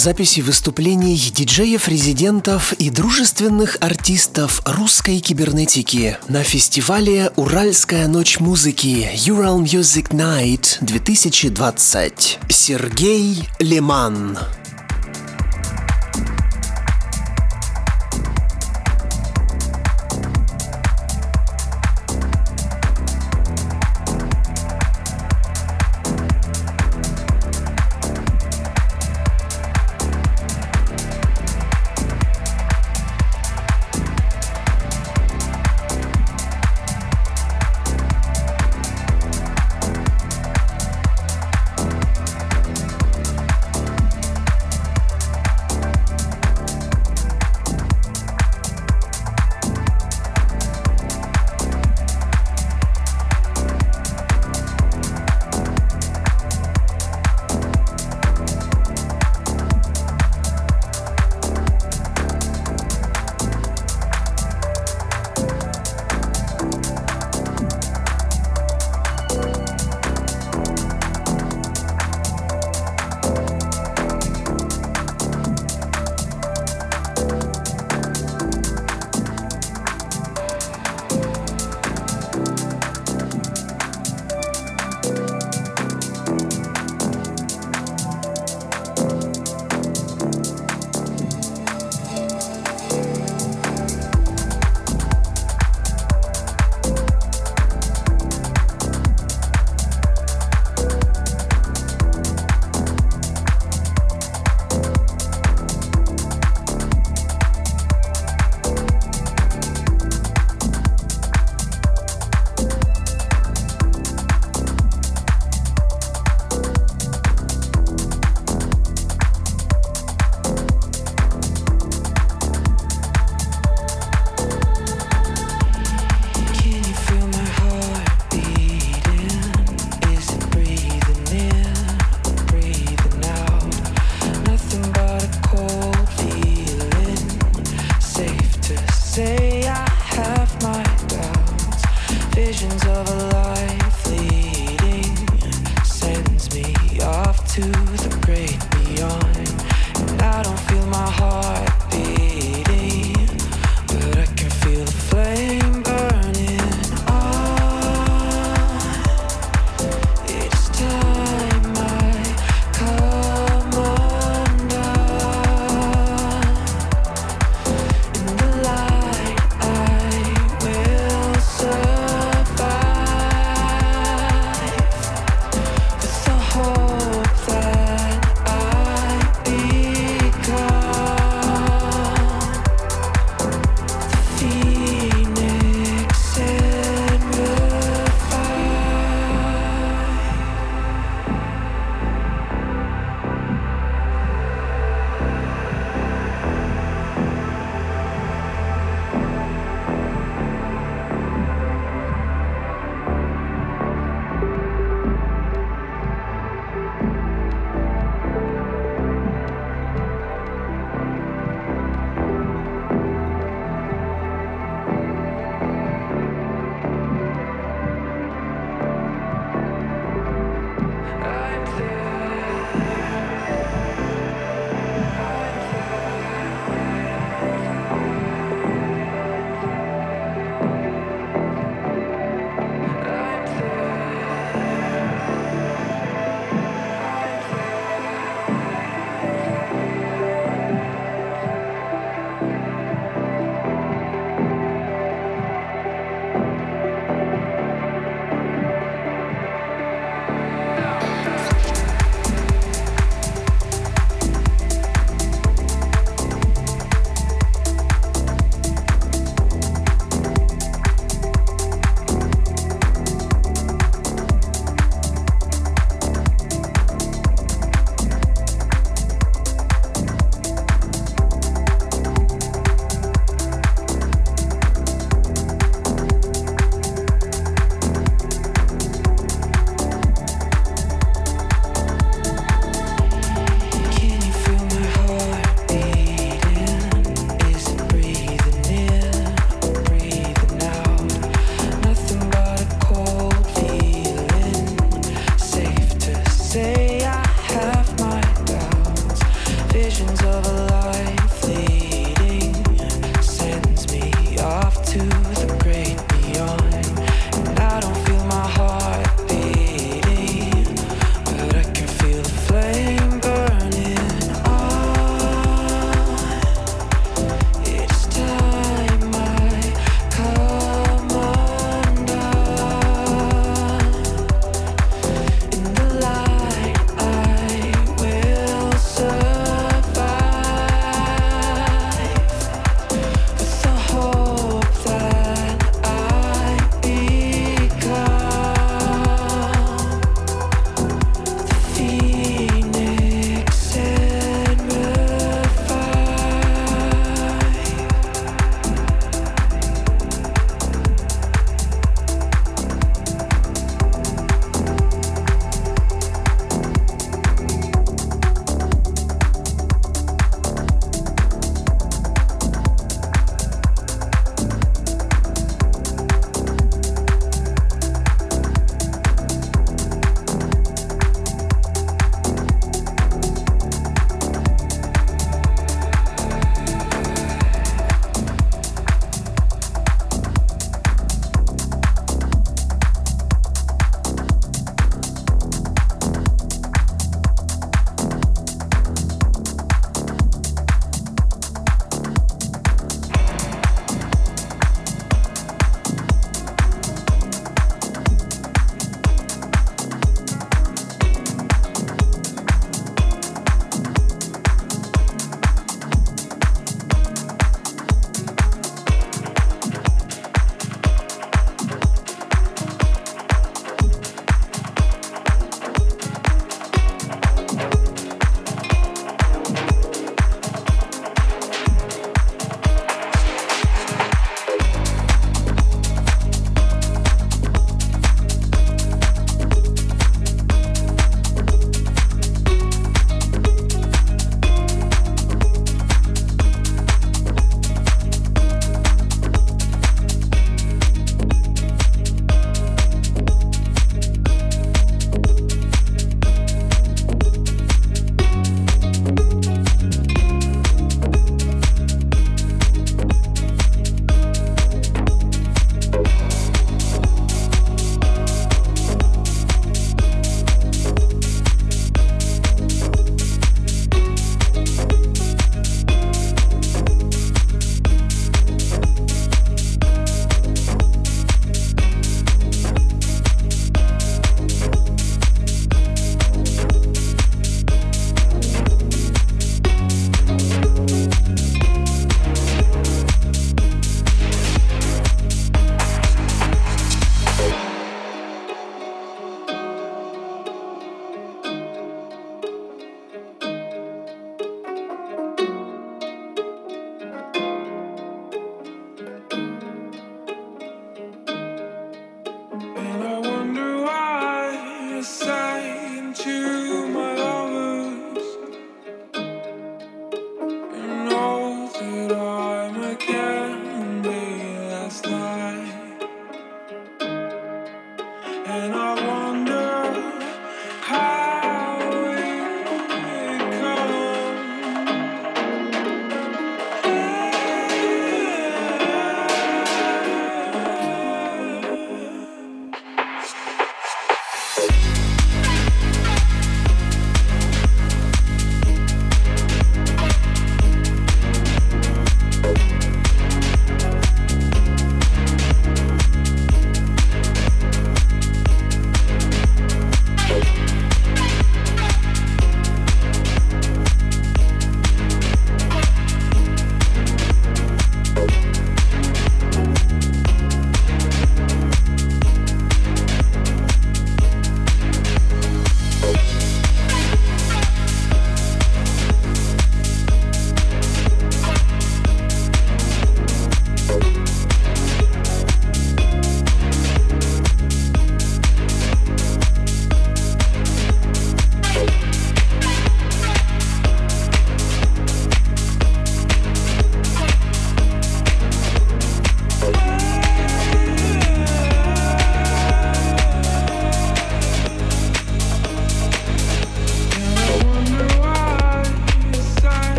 Записи выступлений диджеев-резидентов и дружественных артистов русской кибернетики на фестивале «Уральская ночь музыки» Ural Music Night 2020. Сергей Леман.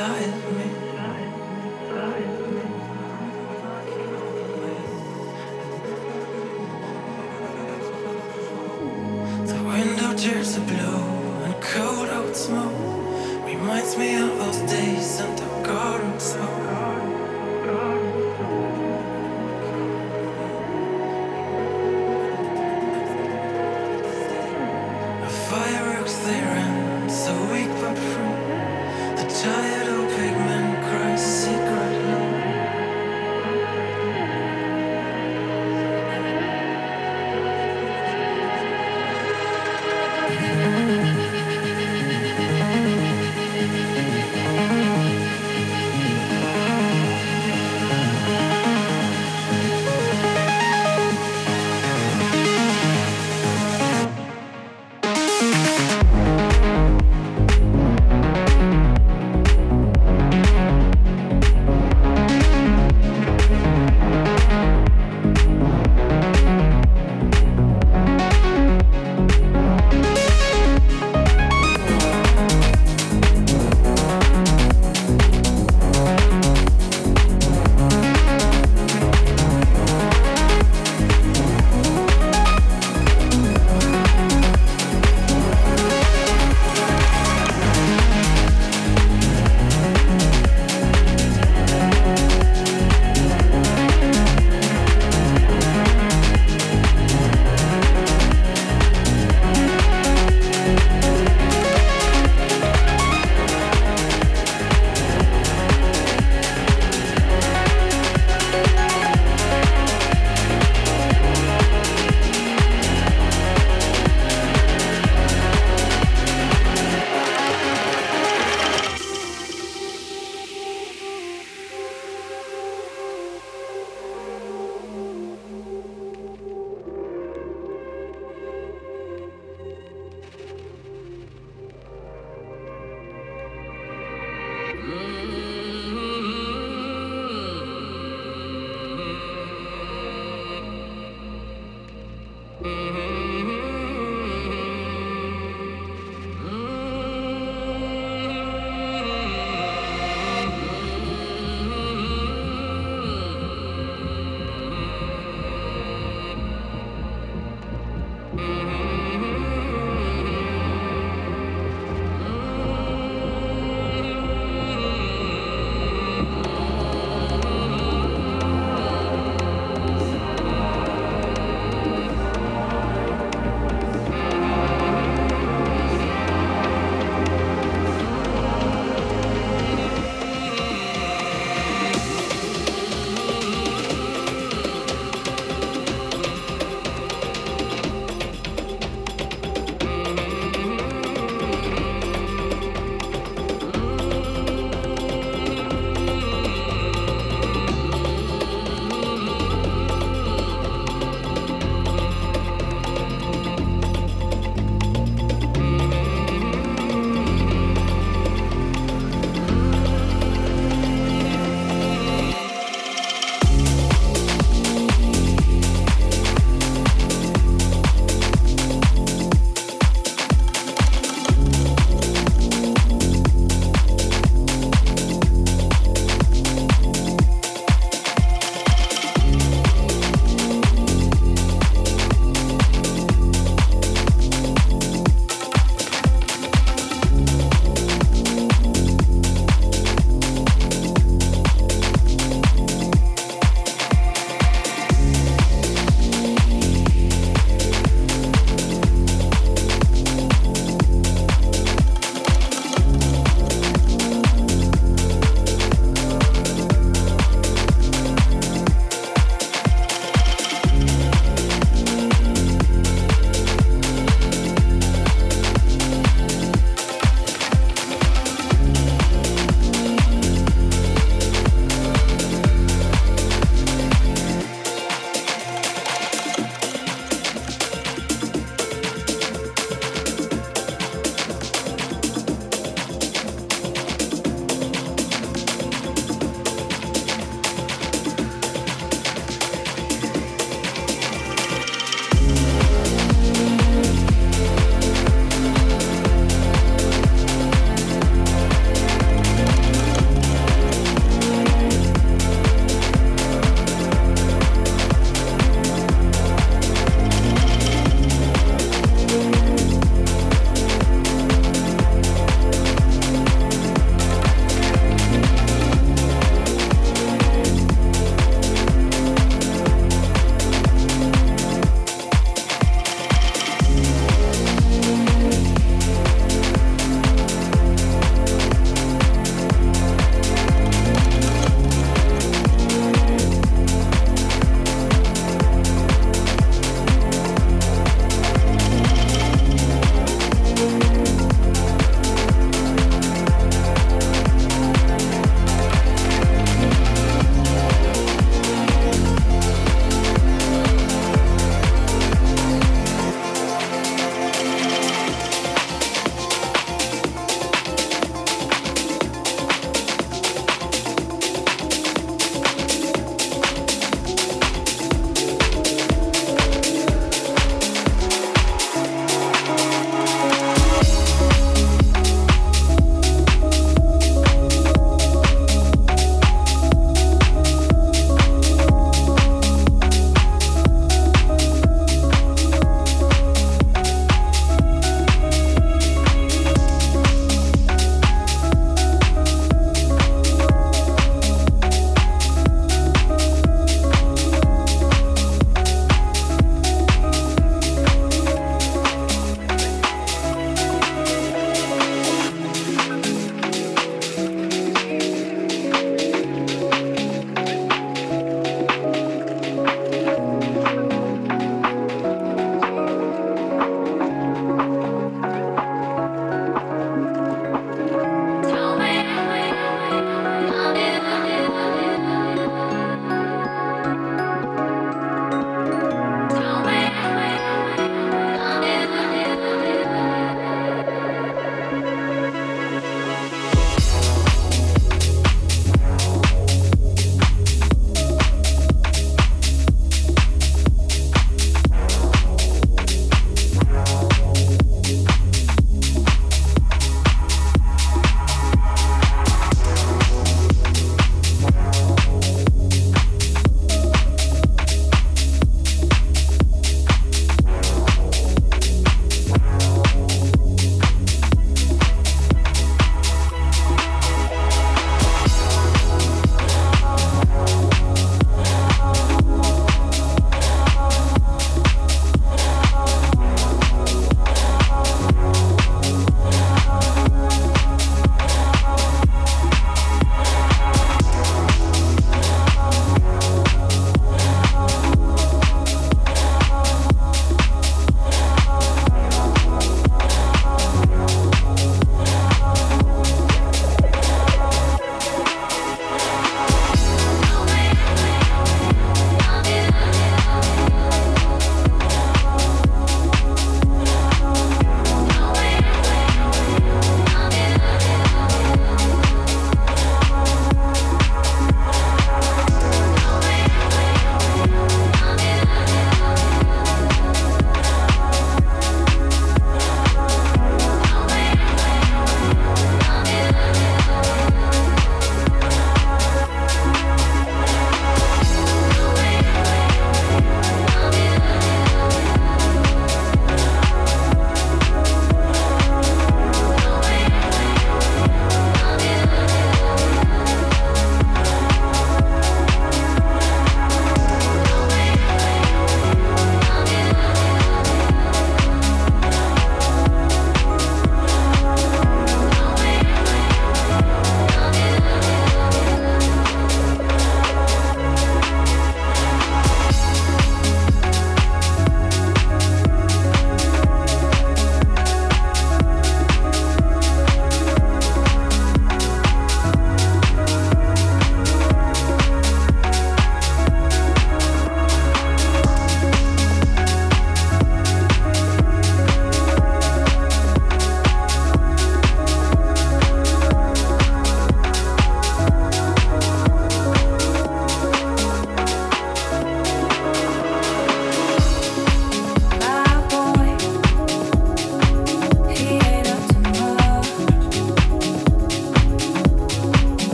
The window tears are blue and cold out smoke.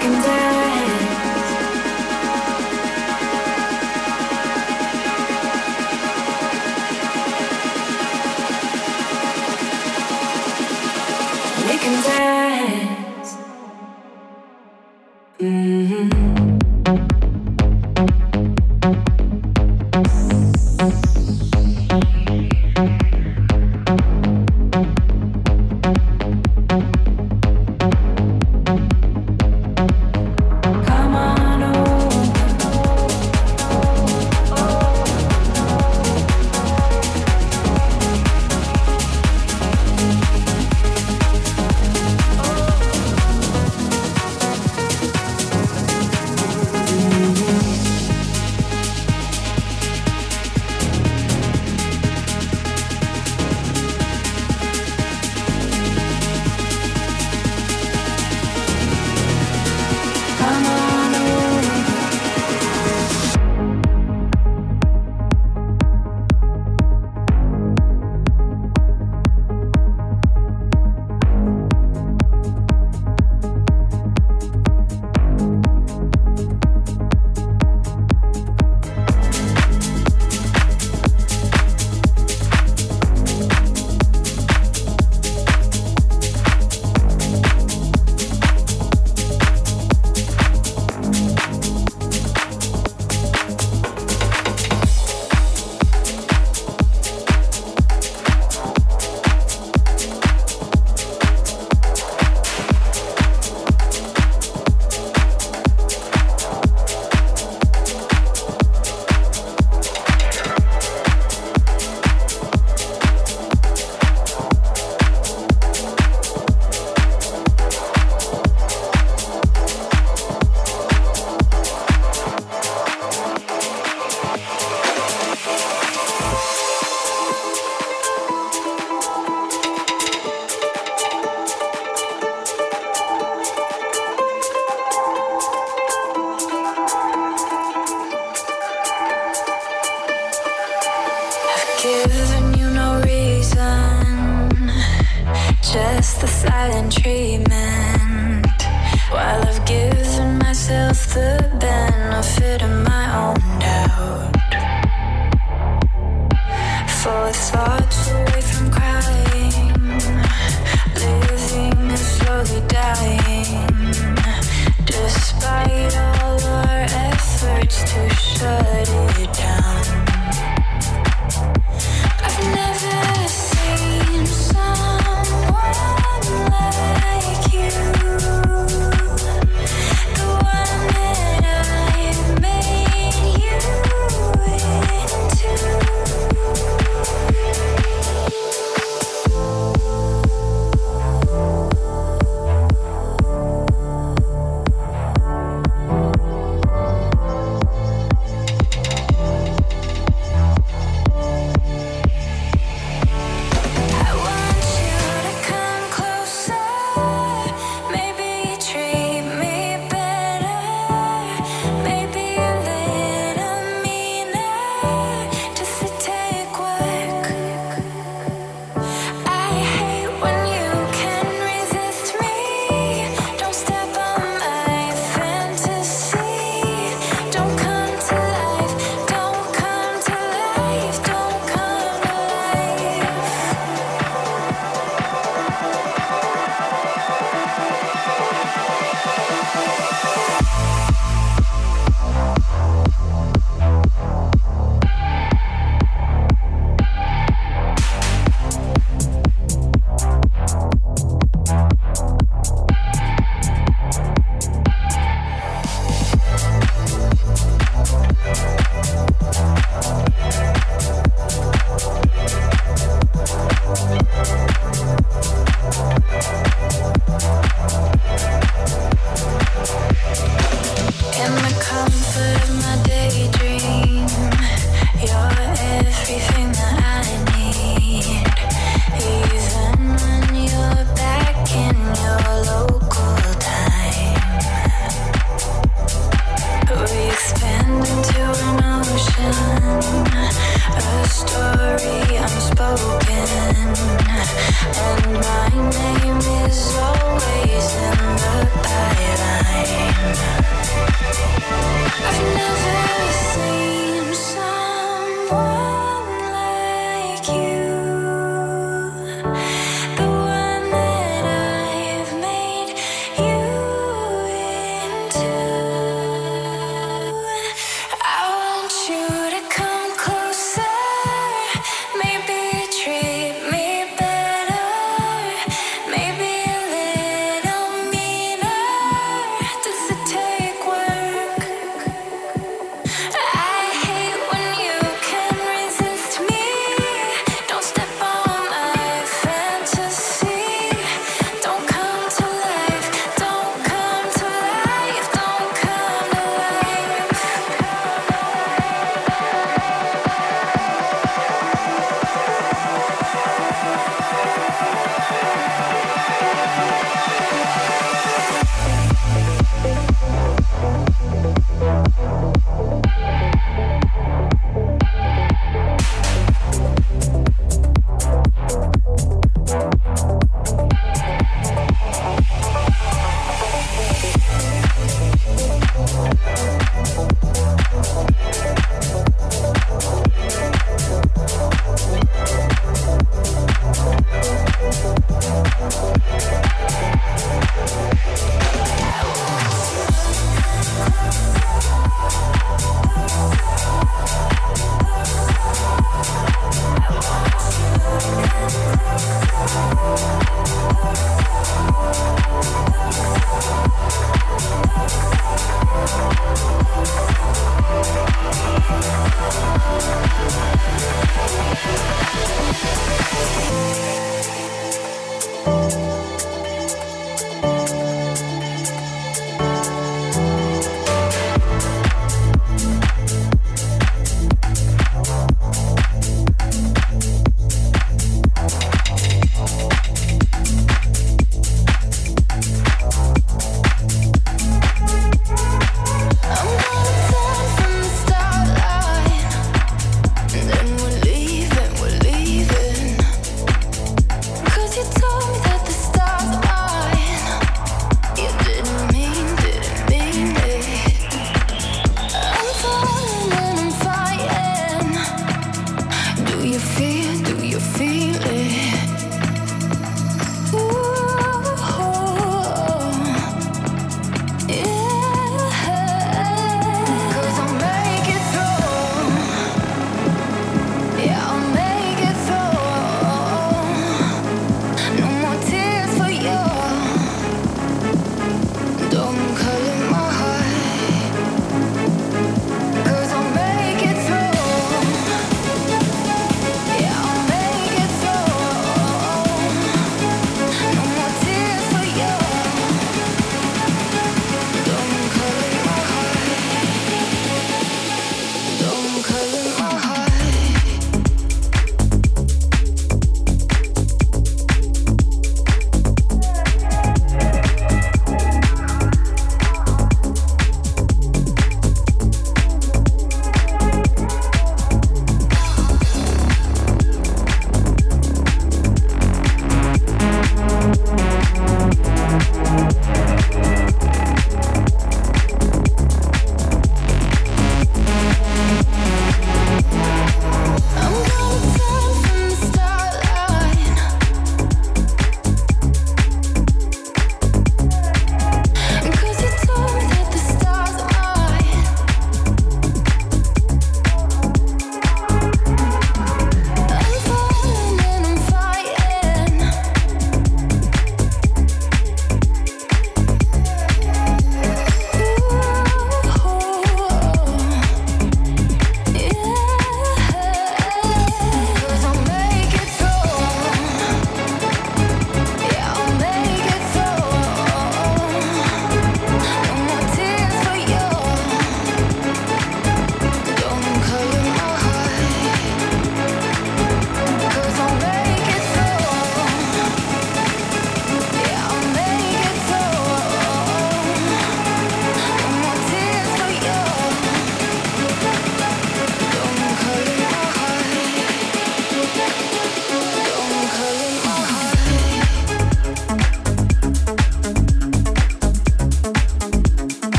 can dance.